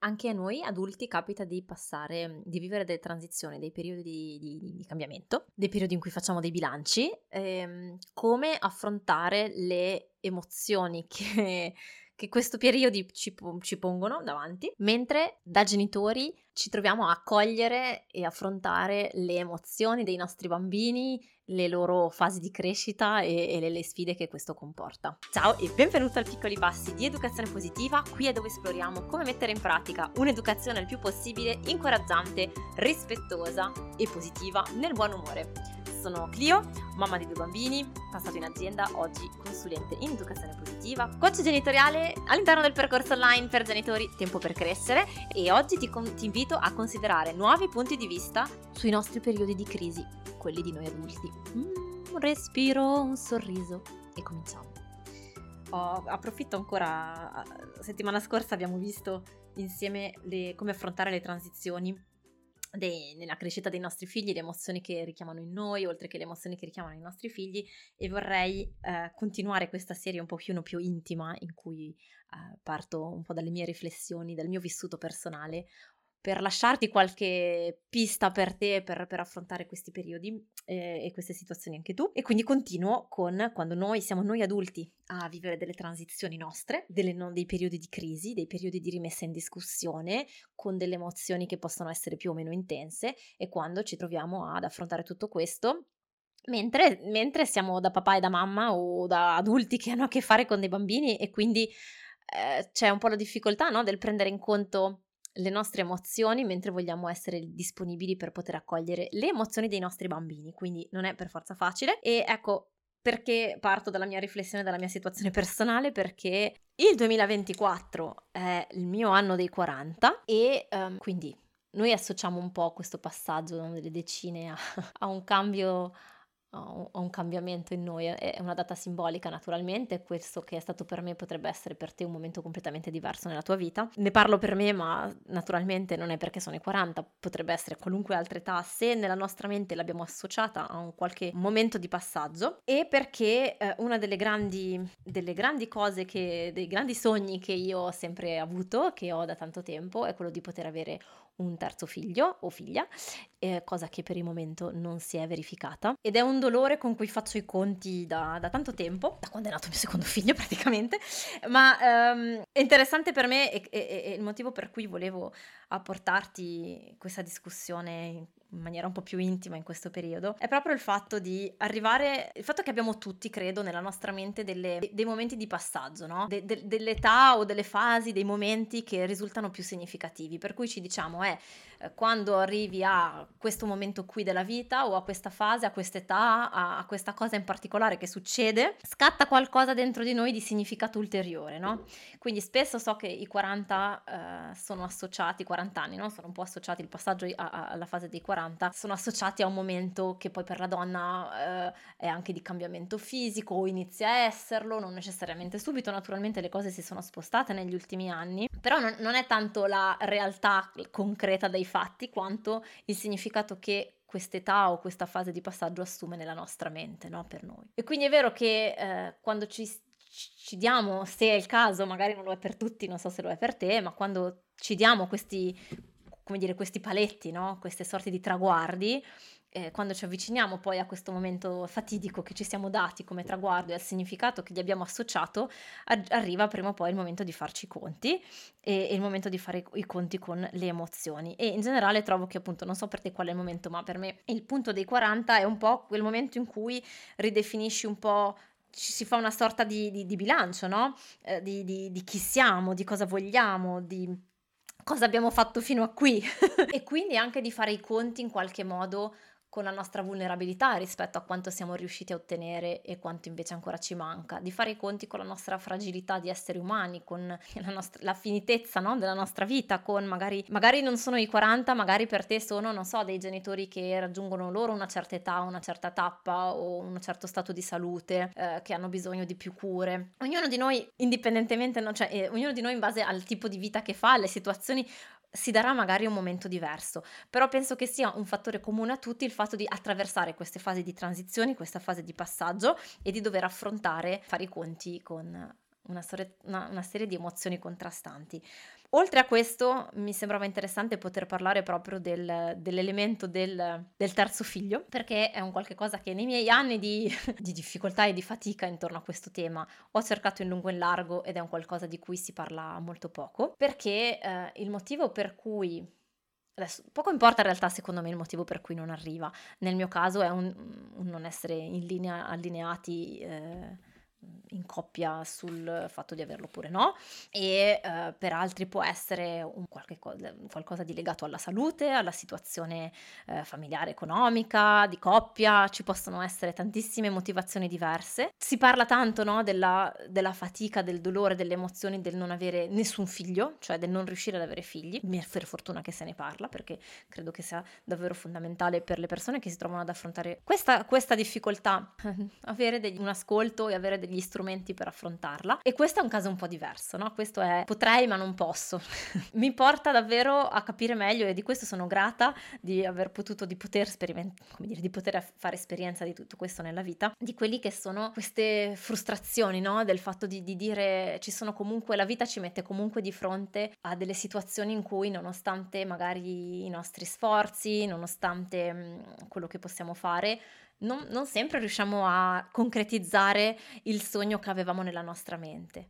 anche a noi adulti capita di passare, di vivere delle transizioni, dei periodi di, di, di cambiamento, dei periodi in cui facciamo dei bilanci, ehm, come affrontare le emozioni che, che questo periodo ci, ci pongono davanti, mentre da genitori ci troviamo a accogliere e affrontare le emozioni dei nostri bambini, le loro fasi di crescita e, e le, le, sfide che questo comporta. Ciao e benvenuto al Piccoli Passi di Educazione Positiva, qui è dove esploriamo come mettere in pratica un'educazione il più possibile incoraggiante, rispettosa e positiva nel buon umore. Sono Clio, mamma di due bambini, passato in azienda, oggi consulente in educazione positiva, coach genitoriale all'interno del percorso online per genitori Tempo per crescere e oggi ti, con- ti invito a considerare nuovi punti di vista sui nostri periodi di crisi, quelli di noi adulti. Mm, un respiro, un sorriso e cominciamo. Oh, approfitto ancora, settimana scorsa abbiamo visto insieme le, come affrontare le transizioni de, nella crescita dei nostri figli, le emozioni che richiamano in noi, oltre che le emozioni che richiamano i nostri figli, e vorrei eh, continuare questa serie un pochino più intima, in cui eh, parto un po' dalle mie riflessioni, dal mio vissuto personale, per lasciarti qualche pista per te per, per affrontare questi periodi eh, e queste situazioni anche tu. E quindi continuo con quando noi siamo noi adulti a vivere delle transizioni nostre, delle, dei periodi di crisi, dei periodi di rimessa in discussione, con delle emozioni che possono essere più o meno intense e quando ci troviamo ad affrontare tutto questo Mentre, mentre, siamo da papà e da mamma o da adulti che hanno a che fare con dei bambini e quindi eh, c'è un po' la difficoltà no, del prendere in conto le nostre emozioni mentre vogliamo essere disponibili per poter accogliere le emozioni dei nostri bambini, quindi non è per forza facile. E ecco, perché parto dalla mia riflessione, dalla mia situazione personale, perché il 2024 è il mio anno dei 40 e um, quindi noi associamo un po' questo passaggio delle decine a, a un cambio ho un cambiamento in noi, è una data simbolica naturalmente, questo che è stato per me potrebbe essere per te un momento completamente diverso nella tua vita. Ne parlo per me, ma naturalmente non è perché sono i 40, potrebbe essere qualunque altra età, se nella nostra mente l'abbiamo associata a un qualche momento di passaggio e perché eh, una delle grandi, delle grandi cose, che, dei grandi sogni che io ho sempre avuto, che ho da tanto tempo, è quello di poter avere un terzo figlio o figlia, eh, cosa che per il momento non si è verificata. Ed è un dolore con cui faccio i conti da, da tanto tempo, da quando è nato mio secondo figlio praticamente, ma um, è interessante per me e il motivo per cui volevo apportarti questa discussione in maniera un po' più intima in questo periodo, è proprio il fatto di arrivare, il fatto che abbiamo tutti, credo, nella nostra mente delle, dei momenti di passaggio, no? De, de, dell'età o delle fasi, dei momenti che risultano più significativi, per cui ci diciamo, eh, quando arrivi a questo momento qui della vita o a questa fase, a questa età, a, a questa cosa in particolare che succede, scatta qualcosa dentro di noi di significato ulteriore, no? Quindi spesso so che i 40 eh, sono associati, 40 anni, no? Sono un po' associati, il passaggio a, a, alla fase dei 40, sono associati a un momento che poi per la donna eh, è anche di cambiamento fisico o inizia a esserlo, non necessariamente subito, naturalmente le cose si sono spostate negli ultimi anni, però non, non è tanto la realtà concreta dei fatti quanto il significato che quest'età o questa fase di passaggio assume nella nostra mente, no? Per noi. E quindi è vero che eh, quando ci, ci diamo, se è il caso, magari non lo è per tutti, non so se lo è per te, ma quando ci diamo questi, come dire, questi paletti, no? Queste sorti di traguardi, eh, quando ci avviciniamo poi a questo momento fatidico che ci siamo dati come traguardo e al significato che gli abbiamo associato, a- arriva prima o poi il momento di farci i conti e, e il momento di fare i, conti con le emozioni. E in generale trovo che appunto, non so per te qual è il momento, ma per me il punto dei 40 è un po' quel momento in cui ridefinisci un po' ci si fa una sorta di, di, di bilancio, no? Eh, di, di, chi siamo, di cosa vogliamo, di cosa abbiamo fatto fino a qui. E quindi anche di fare i conti in qualche modo con la nostra vulnerabilità rispetto a quanto siamo riusciti a ottenere e quanto invece ancora ci manca, di fare i conti con la nostra fragilità di esseri umani, con la, nostra, la finitezza no? della nostra vita, con magari, magari non sono i 40, magari per te sono, non so, dei genitori che raggiungono loro una certa età, una certa tappa o un certo stato di salute, eh, che hanno bisogno di più cure. Ognuno di noi, indipendentemente, no? cioè eh, ognuno di noi in base al tipo di vita che fa, alle situazioni, si darà magari un momento diverso, però penso che sia un fattore comune a tutti il fatto di attraversare queste fasi di transizione, questa fase di passaggio e di dover affrontare, fare i conti con una, storia, una, una serie di emozioni contrastanti. Oltre a questo, mi sembrava interessante poter parlare proprio del, dell'elemento del, del, terzo figlio, perché è un qualche cosa che nei miei anni di, di, difficoltà e di fatica intorno a questo tema ho cercato in lungo e in largo ed è un qualcosa di cui si parla molto poco, perché eh, il motivo per cui Adesso, poco importa in realtà secondo me il motivo per cui non arriva. Nel mio caso è un, un non essere in linea allineati eh, in coppia sul fatto di averlo oppure no e uh, per altri può essere un cosa, qualcosa di legato alla salute, alla situazione uh, familiare, economica, di coppia, ci possono essere tantissime motivazioni diverse. Si parla tanto no, della, della, fatica, del dolore, delle emozioni del non avere nessun figlio, cioè del non riuscire ad avere figli. Per fortuna che se ne parla perché credo che sia davvero fondamentale per le persone che si trovano ad affrontare questa, questa difficoltà, avere degli, un ascolto e avere degli strumenti strumenti per affrontarla. E questo è un caso un po' diverso, no? Questo è potrei ma non posso. Mi porta davvero a capire meglio e di questo sono grata di aver potuto, di poter sperimentare, come dire, di poter fare esperienza di tutto questo nella vita, di quelli che sono queste frustrazioni, no? Del fatto di, di dire ci sono comunque, la vita ci mette comunque di fronte a delle situazioni in cui nonostante magari i nostri sforzi, nonostante mh, quello che possiamo fare, non, non sempre riusciamo a concretizzare il sogno che avevamo nella nostra mente.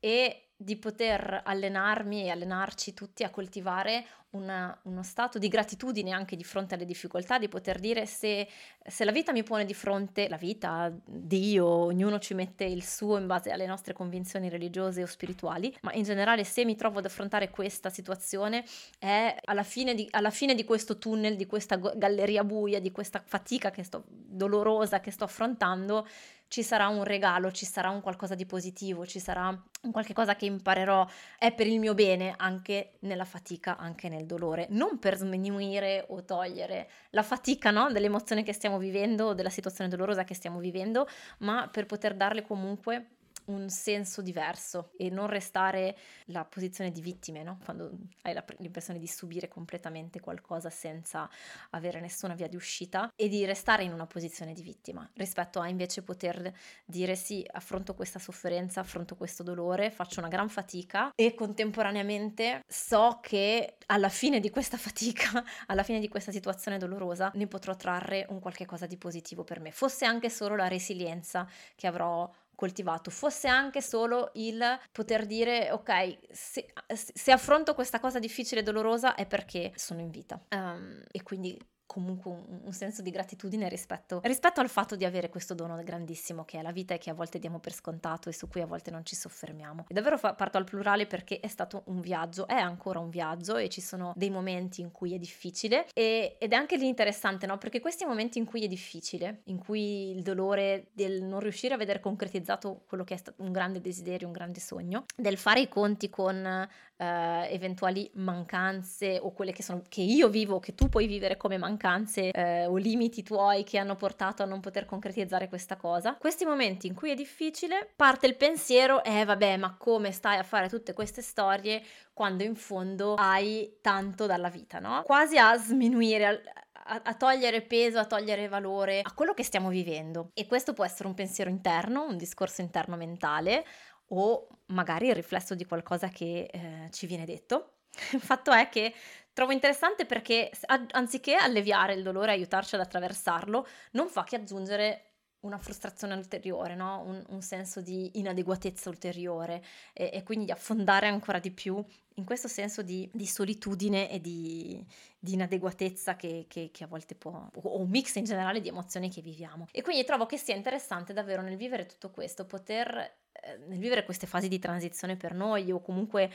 E di poter allenarmi e allenarci tutti a coltivare una, uno stato di gratitudine anche di fronte alle difficoltà, di poter dire se, se, la vita mi pone di fronte, la vita, Dio, ognuno ci mette il suo in base alle nostre convinzioni religiose o spirituali, ma in generale se mi trovo ad affrontare questa situazione è alla fine di, alla fine di questo tunnel, di questa galleria buia, di questa fatica che sto, dolorosa che sto affrontando, ci sarà un regalo, ci sarà un qualcosa di positivo, ci sarà un qualche cosa che imparerò è per il mio bene anche nella fatica, anche nel dolore, non per sminuire o togliere la fatica no? dell'emozione che stiamo vivendo della situazione dolorosa che stiamo vivendo, ma per poter darle comunque un senso diverso e non restare la posizione di vittime, no? quando hai la, l'impressione di subire completamente qualcosa senza avere nessuna via di uscita e di restare in una posizione di vittima rispetto a invece poter dire sì, affronto questa sofferenza, affronto questo dolore, faccio una gran fatica e contemporaneamente so che alla fine di questa fatica, alla fine di questa situazione dolorosa, ne potrò trarre un qualche cosa di positivo per me, fosse anche solo la resilienza che avrò coltivato, fosse anche solo il poter dire ok, se, se affronto questa cosa difficile e dolorosa è perché sono in vita. Um, e quindi comunque un, un senso di gratitudine rispetto, rispetto, al fatto di avere questo dono grandissimo che è la vita e che a volte diamo per scontato e su cui a volte non ci soffermiamo. E davvero fa, parto al plurale perché è stato un viaggio, è ancora un viaggio e ci sono dei momenti in cui è difficile e, ed è anche lì interessante, no? Perché questi momenti in cui è difficile, in cui il dolore del non riuscire a vedere concretizzato quello che è stato un grande desiderio, un grande sogno, del fare i conti con Uh, eventuali mancanze o quelle che, sono, che io vivo, che tu puoi vivere come mancanze uh, o limiti tuoi che hanno portato a non poter concretizzare questa cosa. Questi momenti in cui è difficile, parte il pensiero, eh vabbè, ma come stai a fare tutte queste storie quando in fondo hai tanto dalla vita, no? Quasi a sminuire, a, a, togliere peso, a togliere valore a quello che stiamo vivendo. E questo può essere un pensiero interno, un discorso interno mentale, o magari il riflesso di qualcosa che eh, ci viene detto. Il fatto è che trovo interessante perché anziché alleviare il dolore e aiutarci ad attraversarlo, non fa che aggiungere una frustrazione ulteriore, no? un, un, senso di inadeguatezza ulteriore e, e, quindi di affondare ancora di più in questo senso di, di solitudine e di, di inadeguatezza che, che, che, a volte può, o un mix in generale di emozioni che viviamo. E quindi trovo che sia interessante davvero nel vivere tutto questo, poter nel vivere queste fasi di transizione per noi o comunque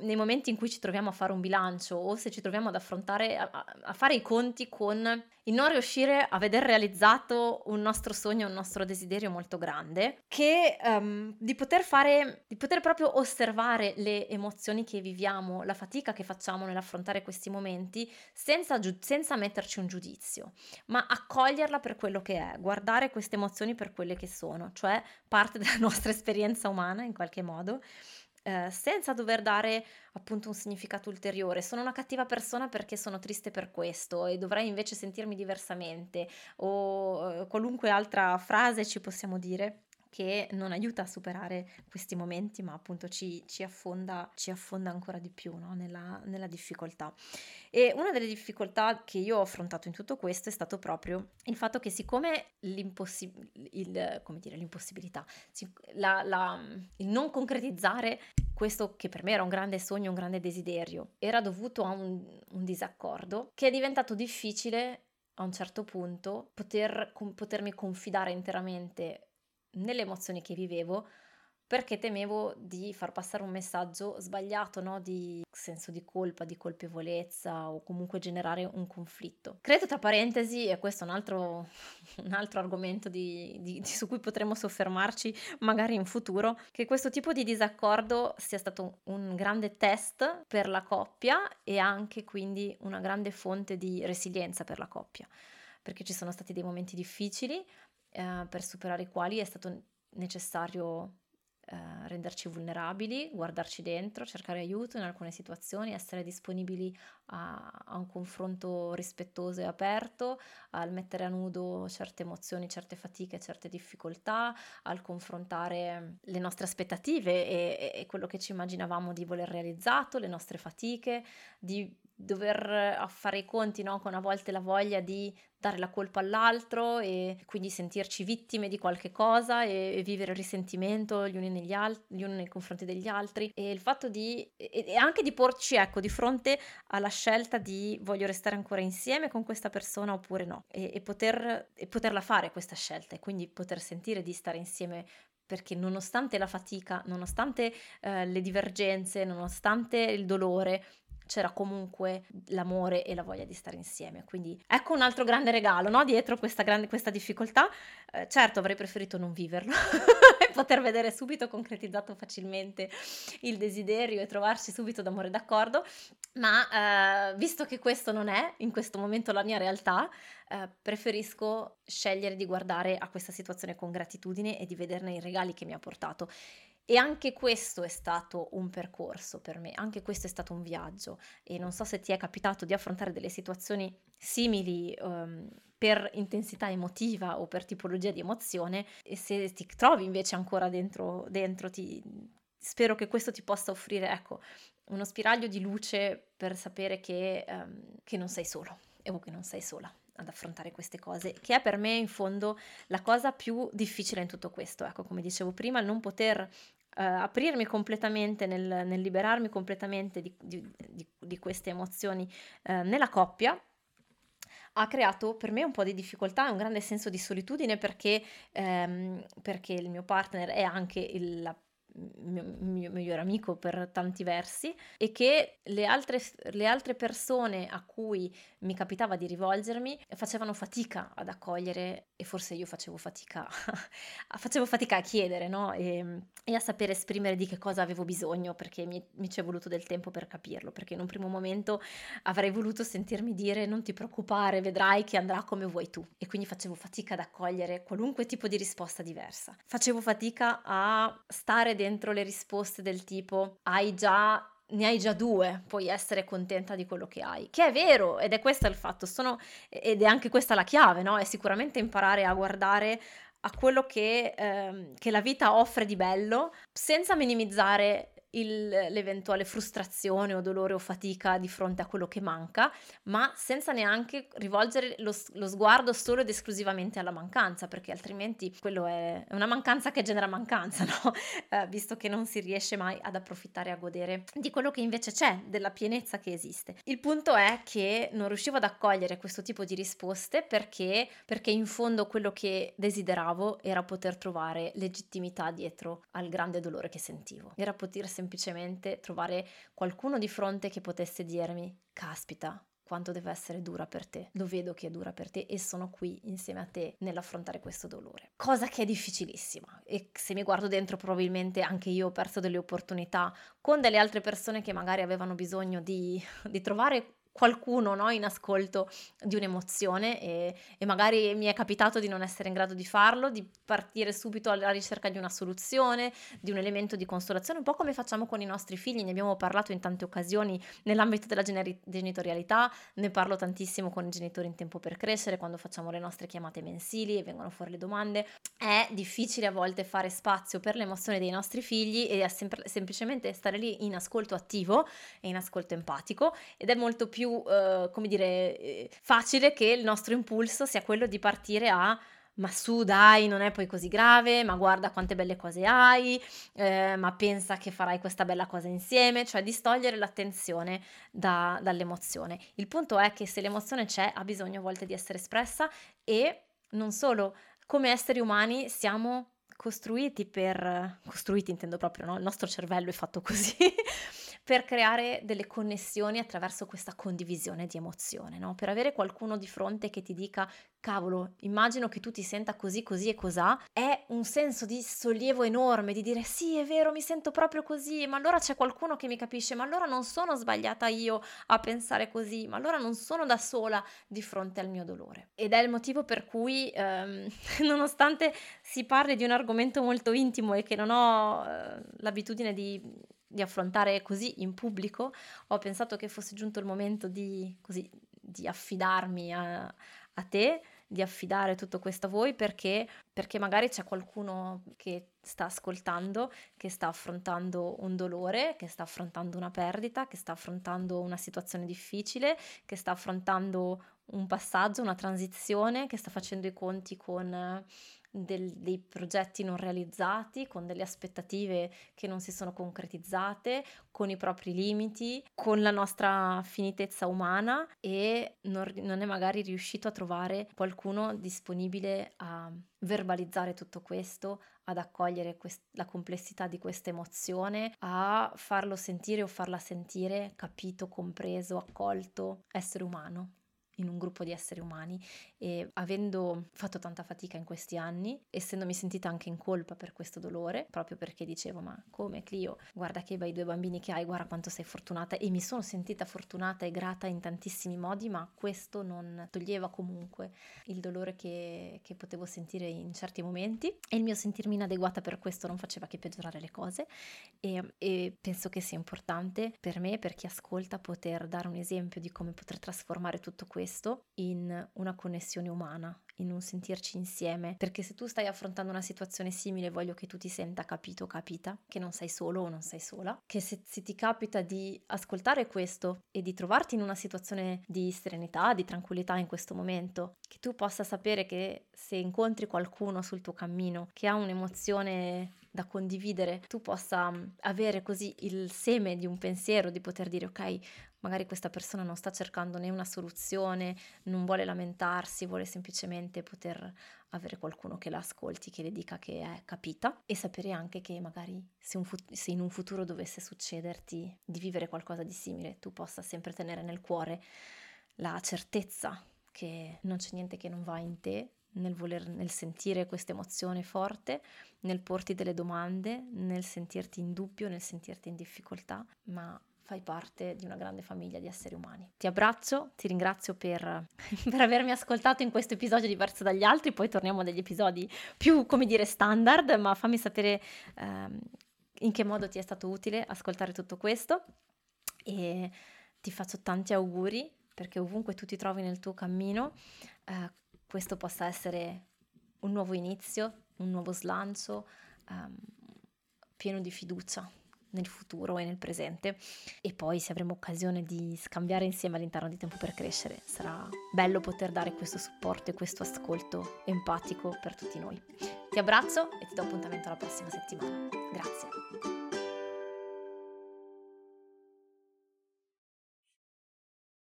nei momenti in cui ci troviamo a fare un bilancio o se ci troviamo ad affrontare, a, a fare i conti con il non riuscire a veder realizzato un nostro sogno, un nostro desiderio molto grande, che um, di poter fare, di poter proprio osservare le emozioni che viviamo, la fatica che facciamo nell'affrontare questi momenti senza, senza metterci un giudizio, ma accoglierla per quello che è, guardare queste emozioni per quelle che sono, cioè parte della nostra esperienza esperienza umana in qualche modo, eh, senza dover dare appunto un significato ulteriore. Sono una cattiva persona perché sono triste per questo e dovrei invece sentirmi diversamente o eh, qualunque altra frase ci possiamo dire che non aiuta a superare questi momenti, ma appunto ci, ci affonda, ci affonda ancora di più no? nella, nella difficoltà. E una delle difficoltà che io ho affrontato in tutto questo è stato proprio il fatto che siccome l'impossib- il, dire, l'impossibilità, la, la, il non concretizzare questo che per me era un grande sogno, un grande desiderio, era dovuto a un, un disaccordo che è diventato difficile a un certo punto poter, com- potermi confidare interamente nelle emozioni che vivevo perché temevo di far passare un messaggio sbagliato, no? di senso di colpa, di colpevolezza o comunque generare un conflitto. Credo tra parentesi, e questo è un altro, un altro argomento di, di, di, su cui potremo soffermarci magari in futuro, che questo tipo di disaccordo sia stato un grande test per la coppia e anche quindi una grande fonte di resilienza per la coppia, perché ci sono stati dei momenti difficili eh, per superare i quali è stato necessario eh, renderci vulnerabili, guardarci dentro, cercare aiuto in alcune situazioni, essere disponibili a, a, un confronto rispettoso e aperto, al mettere a nudo certe emozioni, certe fatiche, certe difficoltà, al confrontare le nostre aspettative e, e quello che ci immaginavamo di voler realizzato, le nostre fatiche, di dover fare i conti no? con a volte la voglia di dare la colpa all'altro e quindi sentirci vittime di qualche cosa e, e vivere il risentimento gli uni, alt- gli uni, nei confronti degli altri e il fatto di e, e anche di porci ecco di fronte alla scelta di voglio restare ancora insieme con questa persona oppure no e, e, poter, poterla fare questa scelta e quindi poter sentire di stare insieme perché nonostante la fatica, nonostante eh, le divergenze, nonostante il dolore, c'era comunque l'amore e la voglia di stare insieme. Quindi ecco un altro grande regalo, no? Dietro questa, grande, questa difficoltà. Eh, certo, avrei preferito non viverlo e poter vedere subito concretizzato facilmente il desiderio e trovarci subito d'amore d'accordo, ma eh, visto che questo non è in questo momento la mia realtà, eh, preferisco scegliere di guardare a questa situazione con gratitudine e di vederne i regali che mi ha portato. E anche questo è stato un percorso per me, anche questo è stato un viaggio e non so se ti è capitato di affrontare delle situazioni simili um, per intensità emotiva o per tipologia di emozione e se ti trovi invece ancora dentro, dentro ti, spero che questo ti possa offrire ecco, uno spiraglio di luce per sapere che, um, che non sei solo o che non sei sola ad affrontare queste cose, che è per me in fondo la cosa più difficile in tutto questo. Ecco, come dicevo prima, non poter Uh, aprirmi completamente, nel, nel, liberarmi completamente di, di, di, di queste emozioni uh, nella coppia, ha creato per me un po' di difficoltà e un grande senso di solitudine perché, um, perché il mio partner è anche il, la mio, mio migliore amico per tanti versi e che le altre, le altre persone a cui mi capitava di rivolgermi facevano fatica ad accogliere e forse io facevo fatica, facevo fatica a chiedere no? e, e, a sapere esprimere di che cosa avevo bisogno perché mi, mi ci è voluto del tempo per capirlo perché in un primo momento avrei voluto sentirmi dire non ti preoccupare vedrai che andrà come vuoi tu e quindi facevo fatica ad accogliere qualunque tipo di risposta diversa facevo fatica a stare dentro dentro le risposte del tipo hai già ne hai già due, puoi essere contenta di quello che hai. Che è vero, ed è questo il fatto, sono, ed è anche questa la chiave, no? È sicuramente imparare a guardare a quello che, ehm, che la vita offre di bello, senza minimizzare il, l'eventuale frustrazione o dolore o fatica di fronte a quello che manca, ma senza neanche rivolgere lo, lo sguardo solo ed esclusivamente alla mancanza, perché altrimenti quello è una mancanza che genera mancanza, no? eh, visto che non si riesce mai ad approfittare e a godere di quello che invece c'è, della pienezza che esiste. Il punto è che non riuscivo ad accogliere questo tipo di risposte perché, perché in fondo quello che desideravo era poter trovare legittimità dietro al grande dolore che sentivo, era poter semplicemente semplicemente trovare qualcuno di fronte che potesse dirmi, caspita, quanto deve essere dura per te. Lo vedo che è dura per te e sono qui insieme a te nell'affrontare questo dolore. Cosa che è difficilissima e se mi guardo dentro probabilmente anche io ho perso delle opportunità con delle altre persone che magari avevano bisogno di, di trovare qualcuno no, in ascolto di un'emozione e, e, magari mi è capitato di non essere in grado di farlo, di partire subito alla ricerca di una soluzione, di un elemento di consolazione, un po' come facciamo con i nostri figli, ne abbiamo parlato in tante occasioni nell'ambito della generi- genitorialità, ne parlo tantissimo con i genitori in tempo per crescere, quando facciamo le nostre chiamate mensili e vengono fuori le domande. È difficile a volte fare spazio per l'emozione dei nostri figli e sem- semplicemente stare lì in ascolto attivo e in ascolto empatico ed è molto più più, eh, come dire, eh, facile che il nostro impulso sia quello di partire a ma su dai, non è poi così grave, ma guarda quante belle cose hai, eh, ma pensa che farai questa bella cosa insieme, cioè distogliere l'attenzione da, dall'emozione. Il punto è che se l'emozione c'è, ha bisogno a volte di essere espressa e non solo, come esseri umani siamo costruiti per, costruiti intendo proprio, no? il nostro cervello è fatto così, per creare delle connessioni attraverso questa condivisione di emozione, no? Per avere qualcuno di fronte che ti dica cavolo, immagino che tu ti senta così, così e cos'ha, è un senso di sollievo enorme, di dire sì, è vero, mi sento proprio così, ma allora c'è qualcuno che mi capisce, ma allora non sono sbagliata io a pensare così, ma allora non sono da sola di fronte al mio dolore. Ed è il motivo per cui, ehm, nonostante si parli di un argomento molto intimo e che non ho eh, l'abitudine di di affrontare così in pubblico, ho pensato che fosse giunto il momento di, così, di affidarmi a, a te, di affidare tutto questo a voi perché, perché magari c'è qualcuno che sta ascoltando, che sta affrontando un dolore, che sta affrontando una perdita, che sta affrontando una situazione difficile, che sta affrontando un passaggio, una transizione, che sta facendo i conti con del, dei progetti non realizzati, con delle aspettative che non si sono concretizzate, con i propri limiti, con la nostra finitezza umana e non, non è magari riuscito a trovare qualcuno disponibile a verbalizzare tutto questo, ad accogliere quest- la complessità di questa emozione, a farlo sentire o farla sentire capito, compreso, accolto, essere umano in un gruppo di esseri umani e avendo fatto tanta fatica in questi anni, essendomi sentita anche in colpa per questo dolore, proprio perché dicevo ma come Clio, guarda che bei due bambini che hai, guarda quanto sei fortunata. E mi sono sentita fortunata e grata in tantissimi modi, ma questo non toglieva comunque il dolore che, che potevo sentire in certi momenti. E il mio sentirmi inadeguata per questo non faceva che peggiorare le cose. E, e penso che sia importante per me, per chi ascolta, poter dare un esempio di come poter trasformare tutto questo questo in una connessione umana, in un sentirci insieme, perché se tu stai affrontando una situazione simile voglio che tu ti senta capito capita, che non sei solo o non sei sola, che se, se ti capita di ascoltare questo e di trovarti in una situazione di serenità, di tranquillità in questo momento, che tu possa sapere che se incontri qualcuno sul tuo cammino che ha un'emozione da condividere, tu possa avere così il seme di un pensiero, di poter dire ok, magari questa persona non sta cercando né una soluzione, non vuole lamentarsi, vuole semplicemente poter avere qualcuno che la ascolti, che le dica che è capita. E sapere anche che magari se, fut- se in un futuro dovesse succederti di vivere qualcosa di simile, tu possa sempre tenere nel cuore la certezza che non c'è niente che non va in te nel, voler, nel sentire questa emozione forte, nel porti delle domande, nel sentirti in dubbio, nel sentirti in difficoltà, ma fai parte di una grande famiglia di esseri umani. Ti abbraccio, ti ringrazio per, per, avermi ascoltato in questo episodio diverso dagli altri, poi torniamo a degli episodi più, come dire, standard, ma fammi sapere ehm, in che modo ti è stato utile ascoltare tutto questo e ti faccio tanti auguri perché ovunque tu ti trovi nel tuo cammino, eh, questo possa essere un nuovo inizio, un nuovo slancio, ehm, pieno di fiducia nel futuro e nel presente e poi se avremo occasione di scambiare insieme all'interno di Tempo per Crescere sarà bello poter dare questo supporto e questo ascolto empatico per tutti noi. Ti abbraccio e ti do appuntamento alla prossima settimana. Grazie.